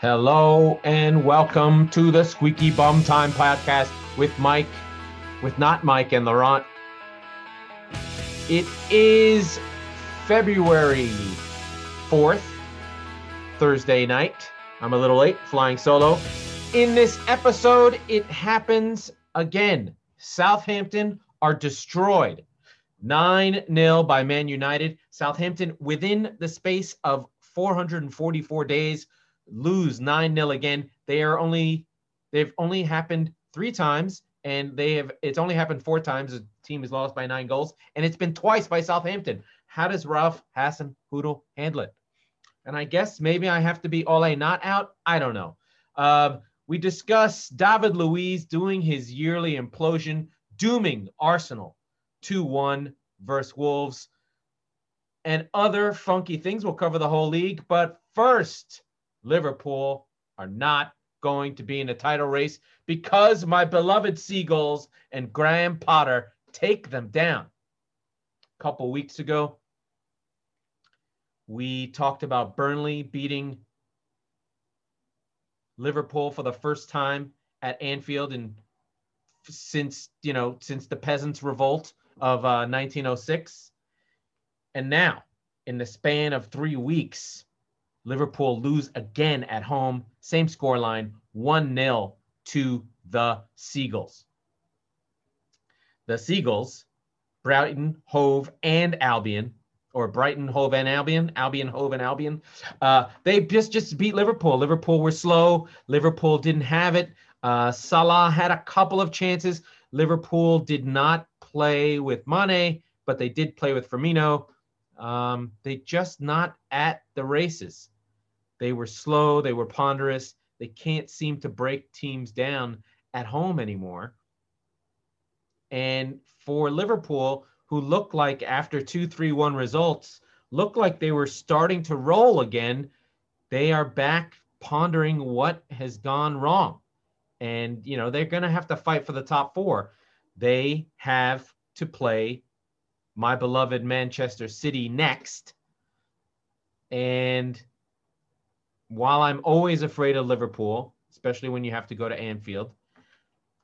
Hello and welcome to the Squeaky Bum Time podcast with Mike, with not Mike and Laurent. It is February 4th, Thursday night. I'm a little late, flying solo. In this episode, it happens again. Southampton are destroyed 9 0 by Man United. Southampton, within the space of 444 days, lose 9 0 again. They are only, they've only happened three times, and they have, it's only happened four times. The team has lost by nine goals, and it's been twice by Southampton. How does Ralph Hassan Hoodle handle it? And I guess maybe I have to be Ole not out. I don't know. Uh, we discuss David Luiz doing his yearly implosion, dooming Arsenal 2 1 versus Wolves, and other funky things. We'll cover the whole league. But first, Liverpool are not going to be in a title race because my beloved Seagulls and Graham Potter take them down. A couple weeks ago, we talked about Burnley beating Liverpool for the first time at Anfield and since you know since the peasants revolt of uh, 1906 and now in the span of three weeks liverpool lose again at home same scoreline 1-0 to the seagulls the seagulls brighton hove and albion or Brighton, Hove, and Albion, Albion, Hove, and Albion. Uh, they just just beat Liverpool. Liverpool were slow. Liverpool didn't have it. Uh, Salah had a couple of chances. Liverpool did not play with Mane, but they did play with Firmino. Um, they just not at the races. They were slow. They were ponderous. They can't seem to break teams down at home anymore. And for Liverpool, who looked like after two, three, one results, looked like they were starting to roll again. They are back pondering what has gone wrong. And, you know, they're going to have to fight for the top four. They have to play my beloved Manchester City next. And while I'm always afraid of Liverpool, especially when you have to go to Anfield,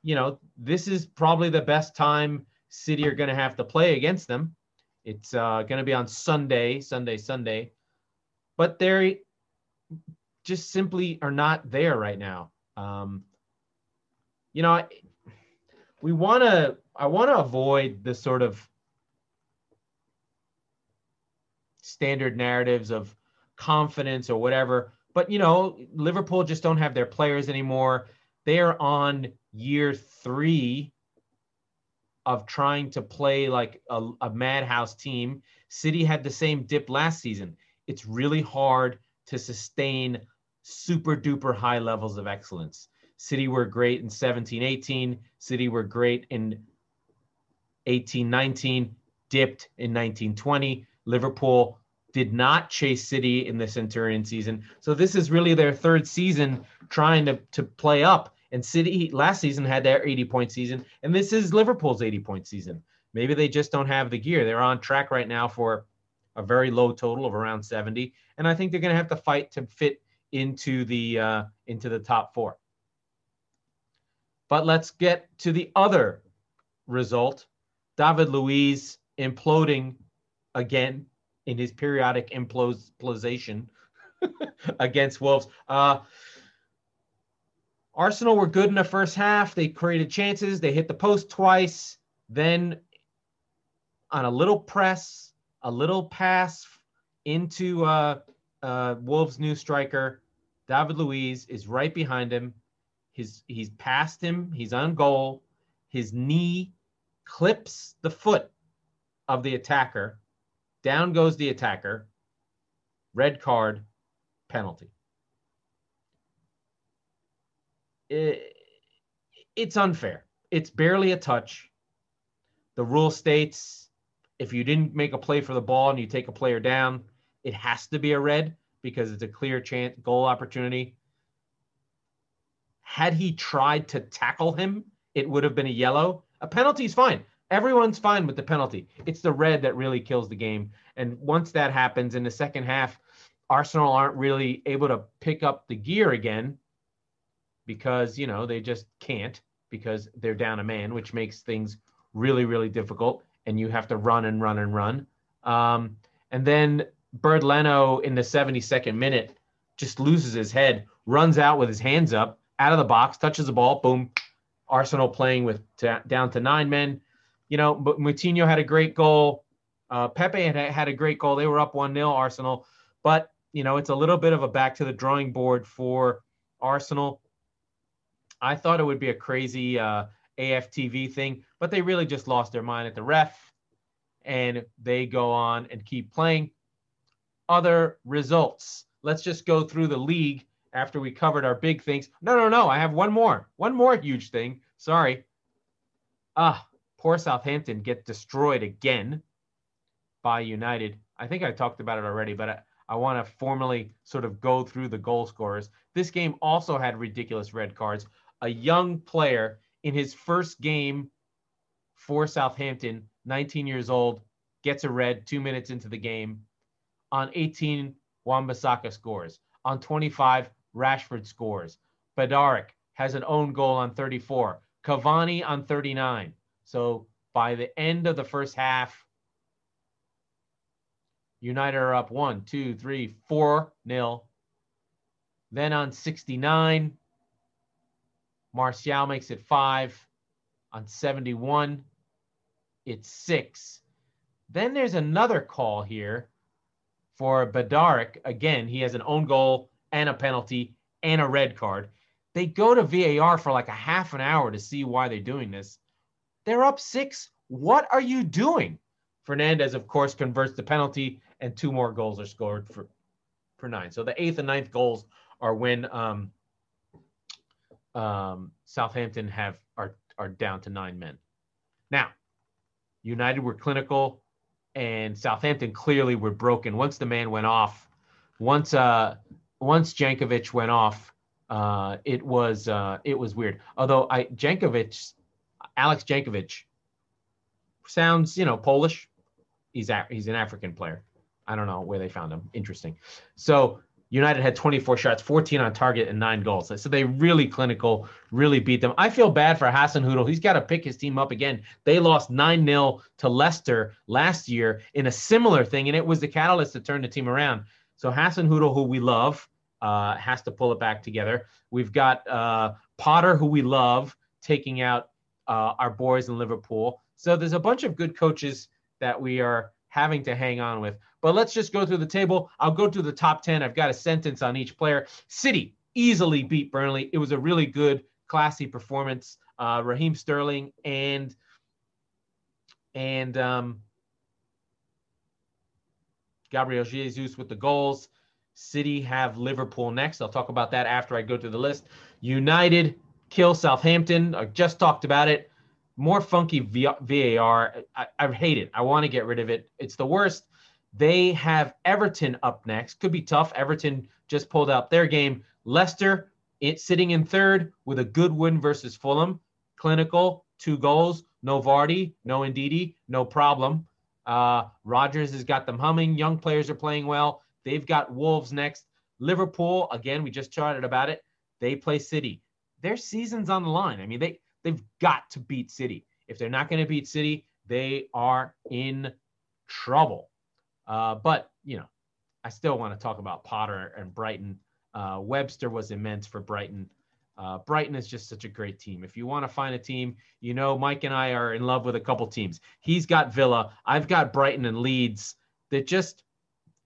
you know, this is probably the best time City are going to have to play against them. It's uh, going to be on Sunday, Sunday, Sunday. But they just simply are not there right now. Um, you know, we want to, I want to avoid the sort of standard narratives of confidence or whatever. But, you know, Liverpool just don't have their players anymore. They are on year three of trying to play like a, a madhouse team. City had the same dip last season. It's really hard to sustain super duper high levels of excellence. City were great in 17 18. City were great in 18 19, dipped in 19 20. Liverpool did not chase City in the Centurion season. So this is really their third season trying to, to play up. And City last season had their 80 point season, and this is Liverpool's 80 point season. Maybe they just don't have the gear. They're on track right now for a very low total of around 70, and I think they're going to have to fight to fit into the uh, into the top four. But let's get to the other result: David Luiz imploding again in his periodic implosion against Wolves. Uh, Arsenal were good in the first half. They created chances. They hit the post twice. Then, on a little press, a little pass into uh, uh, Wolves' new striker, David Luiz is right behind him. His he's past him. He's on goal. His knee clips the foot of the attacker. Down goes the attacker. Red card, penalty it, it's unfair. It's barely a touch. The rule states if you didn't make a play for the ball and you take a player down, it has to be a red because it's a clear chance goal opportunity. Had he tried to tackle him, it would have been a yellow. A penalty is fine. Everyone's fine with the penalty. It's the red that really kills the game. And once that happens in the second half, Arsenal aren't really able to pick up the gear again because, you know, they just can't because they're down a man, which makes things really, really difficult. And you have to run and run and run. Um, and then Bernd Leno in the 72nd minute just loses his head, runs out with his hands up, out of the box, touches the ball, boom. Arsenal playing with t- down to nine men. You know, but Moutinho had a great goal. Uh, Pepe had had a great goal. They were up one 0 Arsenal, but you know it's a little bit of a back to the drawing board for Arsenal. I thought it would be a crazy uh, AFTV thing, but they really just lost their mind at the ref, and they go on and keep playing. Other results. Let's just go through the league after we covered our big things. No, no, no. I have one more. One more huge thing. Sorry. Ah, poor Southampton get destroyed again by United. I think I talked about it already, but I, I want to formally sort of go through the goal scorers. This game also had ridiculous red cards. A young player in his first game for Southampton, 19 years old, gets a red two minutes into the game. On 18, Wan-Bissaka scores. On 25, Rashford scores. Bednarek has an own goal on 34. Cavani on 39. So by the end of the first half, United are up one, two, three, four nil. Then on 69, Martial makes it five. On 71, it's six. Then there's another call here for Bednarek. Again, he has an own goal and a penalty and a red card. They go to VAR for like a half an hour to see why they're doing this. They're up six. What are you doing? Fernandes, of course, converts the penalty, and two more goals are scored for, for nine. So the eighth and ninth goals are when um, um, Southampton have are are down to nine men. Now, United were clinical, and Southampton clearly were broken. Once the man went off, once uh, once Jankovic went off, uh, it was uh, it was weird. Although I Jankovic, Alex Jankovic, sounds you know Polish. He's a, he's an African player. I don't know where they found him. Interesting. So United had 24 shots, 14 on target, and nine goals. So they really clinical, really beat them. I feel bad for Hasenhüttl. He's got to pick his team up again. They lost 9 0 to Leicester last year in a similar thing, and it was the catalyst to turn the team around. So Hasenhüttl, who we love, uh, has to pull it back together. We've got uh, Potter, who we love, taking out uh, our boys in Liverpool. So there's a bunch of good coaches that we are having to hang on with. But let's just go through the table. I'll go through the top 10. I've got a sentence on each player. City easily beat Burnley. It was a really good, classy performance. Uh, Raheem Sterling and and um, Gabriel Jesus with the goals. City have Liverpool next. I'll talk about that after I go through the list. United kill Southampton. I just talked about it. More funky VAR. I, I hate it. I want to get rid of it. It's the worst. They have Everton up next. Could be tough. Everton just pulled out their game. Leicester it's sitting in third with a good win versus Fulham. Clinical, two goals. No Vardy, no Ndidi, no problem. Uh, Rodgers has got them humming. Young players are playing well. They've got Wolves next. Liverpool, again, we just charted about it. They play City. Their season's on the line. I mean, they they've got to beat City. If they're not going to beat City, they are in trouble. Uh, but you know, I still want to talk about Potter and Brighton. Uh, Webster was immense for Brighton. Uh, Brighton is just such a great team. If you want to find a team, you know, Mike and I are in love with a couple teams. He's got Villa. I've got Brighton and Leeds. They're just,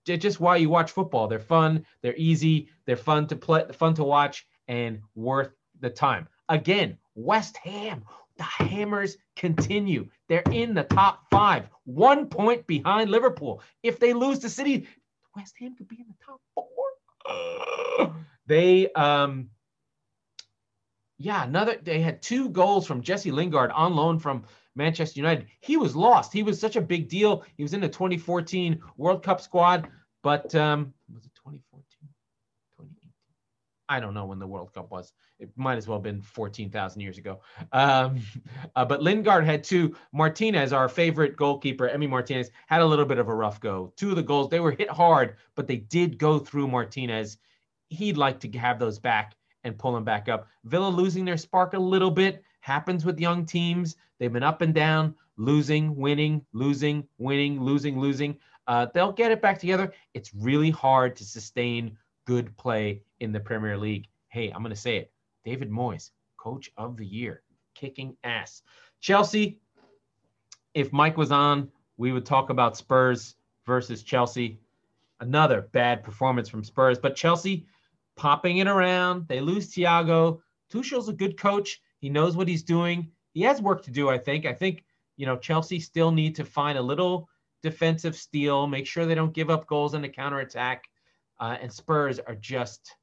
they're just why you watch football. They're fun. They're easy. They're fun to play, fun to watch, and worth the time. Again, West Ham. The Hammers continue. They're in the top five, one point behind Liverpool. If they lose to City, West Ham could be in the top four. they um yeah, another they had two goals from Jesse Lingard on loan from Manchester United. He was lost. He was such a big deal. He was in the 2014 World Cup squad, but um, was it 2014? 2018? I don't know when the World Cup was. It might as well have been 14,000 years ago. Um, uh, but Lingard had two. Martinez, our favorite goalkeeper, Emi Martinez, had a little bit of a rough go. Two of the goals, they were hit hard, but they did go through Martinez. He'd like to have those back and pull them back up. Villa losing their spark a little bit happens with young teams. They've been up and down, losing, winning, losing, winning, losing, losing. Uh, they'll get it back together. It's really hard to sustain good play in the Premier League. Hey, I'm going to say it. David Moyes, coach of the year, kicking ass. Chelsea, if Mike was on, we would talk about Spurs versus Chelsea. Another bad performance from Spurs, but Chelsea popping it around. They lose Thiago. Tuchel's a good coach. He knows what he's doing. He has work to do, I think. I think, you know, Chelsea still need to find a little defensive steel, make sure they don't give up goals in the counterattack. Uh, and Spurs are just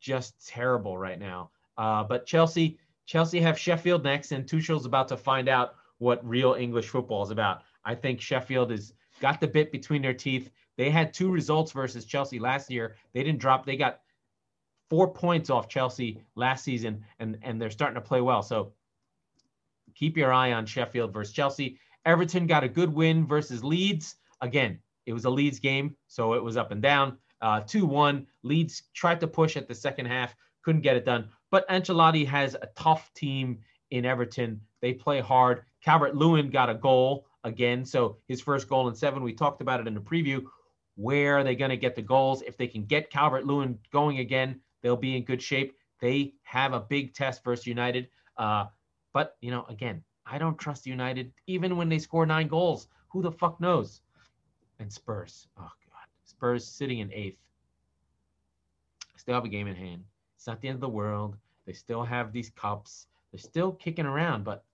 just terrible right now. Uh, but Chelsea, Chelsea have Sheffield next, and Tuchel's about to find out what real English football is about. I think Sheffield has got the bit between their teeth. They had two results versus Chelsea last year. They didn't drop. They got four points off Chelsea last season, and and they're starting to play well. So keep your eye on Sheffield versus Chelsea. Everton got a good win versus Leeds. Again, it was a Leeds game, so it was up and down. Uh, 2 1. Leeds tried to push at the second half, couldn't get it done. But Ancelotti has a tough team in Everton. They play hard. Calvert Lewin got a goal again. So his first goal in seven. We talked about it in the preview. Where are they going to get the goals? If they can get Calvert Lewin going again, they'll be in good shape. They have a big test versus United. Uh, but, you know, again, I don't trust United even when they score nine goals. Who the fuck knows? And Spurs. Oh, God, Spurs sitting in eighth. Still have a game in hand. It's not the end of the world. They still have these cups. They're still kicking around, but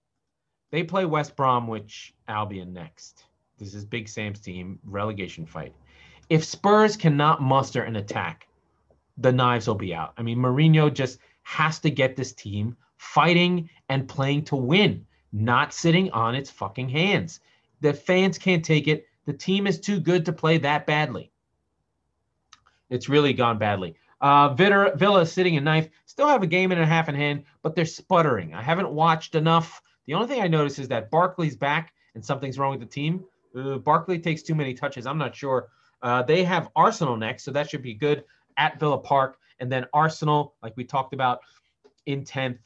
they play West Bromwich Albion next. This is Big Sam's team relegation fight. If Spurs cannot muster an attack, the knives will be out. I mean, Mourinho just has to get this team fighting and playing to win, not sitting on its fucking hands. The fans can't take it. The team is too good to play that badly. It's really gone badly. Uh, Villa, Villa sitting in ninth, still have a game and a half in hand, but they're sputtering. I haven't watched enough. The only thing I notice is that Barkley's back and something's wrong with the team. Uh, Barkley takes too many touches. I'm not sure. Uh, they have Arsenal next, so that should be good at Villa Park. And then Arsenal, like we talked about, in 10th,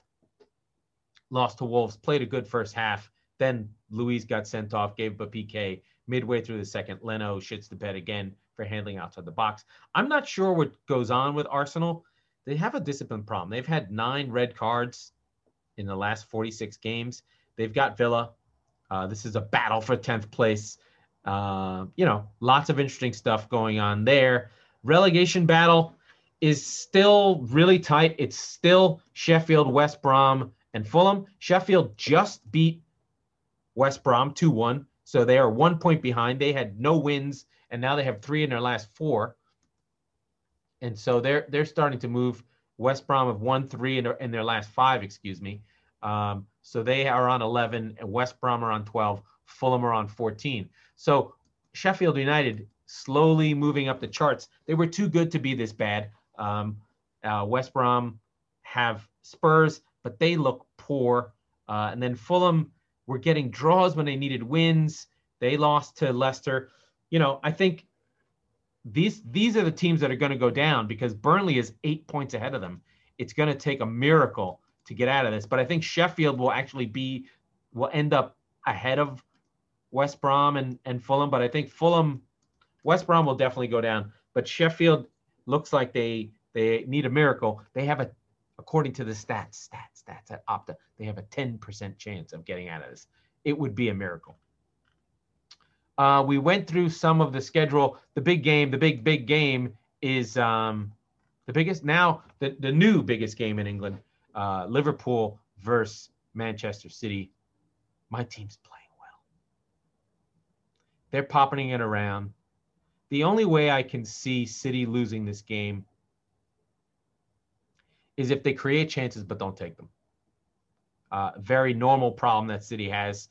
lost to Wolves, played a good first half. Then Luiz got sent off, gave up a PK midway through the second. Leno shits the bed again for handling outside the box. I'm not sure what goes on with Arsenal. They have a discipline problem. They've had nine red cards in the last 46 games. They've got Villa. Uh, this is a battle for 10th place. Uh, you know, lots of interesting stuff going on there. Relegation battle is still really tight. It's still Sheffield, West Brom, and Fulham. Sheffield just beat West Brom 2 1. So they are one point behind. They had no wins and now they have three in their last four. And so they're they're starting to move. West Brom have won three in their, in their last five, excuse me. Um, so they are on 11, and West Brom are on 12. Fulham are on 14. So Sheffield United slowly moving up the charts. They were too good to be this bad. Um, uh, West Brom have Spurs, but they look poor. Uh, and then Fulham were getting draws when they needed wins. They lost to Leicester you know, I think these these are the teams that are going to go down because Burnley is eight points ahead of them. It's going to take a miracle to get out of this, but I think Sheffield will actually be will end up ahead of West Brom and and Fulham. But I think Fulham, West Brom will definitely go down, but Sheffield looks like they they need a miracle. They have a according to the stats, stats, stats at Opta, they have a 10% chance of getting out of this. It would be a miracle. Uh, we went through some of the schedule. The big game, the big big game is um, the biggest now. The the new biggest game in England, uh, Liverpool versus Manchester City. My team's playing well. They're popping it around. The only way I can see City losing this game is if they create chances but don't take them. Uh, very normal problem that City has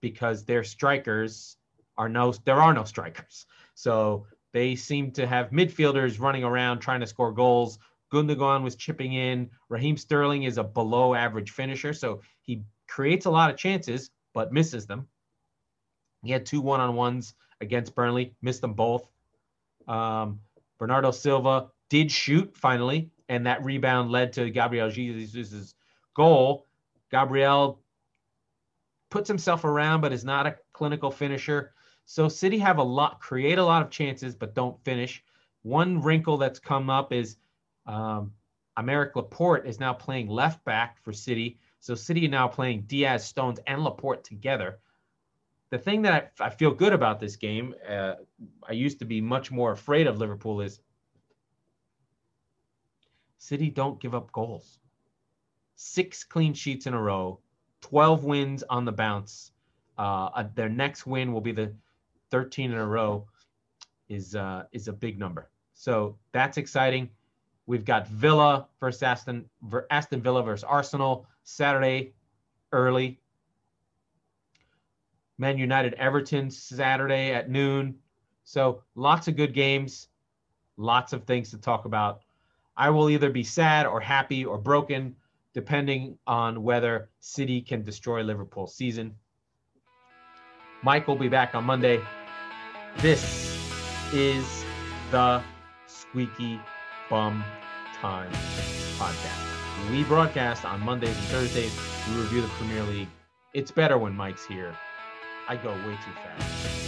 because their strikers are no there are no strikers. So they seem to have midfielders running around trying to score goals Gundogan was chipping in. Raheem Sterling is a below average finisher, so he creates a lot of chances but misses them. He had two one on ones against Burnley, missed them both. Um, Bernardo Silva did shoot finally, and that rebound led to Gabriel Jesus' goal. Gabriel puts himself around, but is not a clinical finisher. So City have a lot, create a lot of chances, but don't finish. One wrinkle that's come up is um, Aymeric Laporte is now playing left back for City. So City now playing Dias, Stones, and Laporte together. The thing that I, I feel good about this game, uh, I used to be much more afraid of Liverpool, is City don't give up goals. Six clean sheets in a row, 12 wins on the bounce. Uh, their next win will be the 13 in a row is uh, is a big number. So that's exciting. We've got Villa versus Aston Aston Villa versus Arsenal Saturday early. Man United Everton Saturday at noon. So lots of good games, lots of things to talk about. I will either be sad or happy or broken, depending on whether City can destroy Liverpool's season. Mike will be back on Monday. This is the Squeaky Bum Time podcast. We broadcast on Mondays and Thursdays. We review the Premier League. It's better when Mike's here. I go way too fast.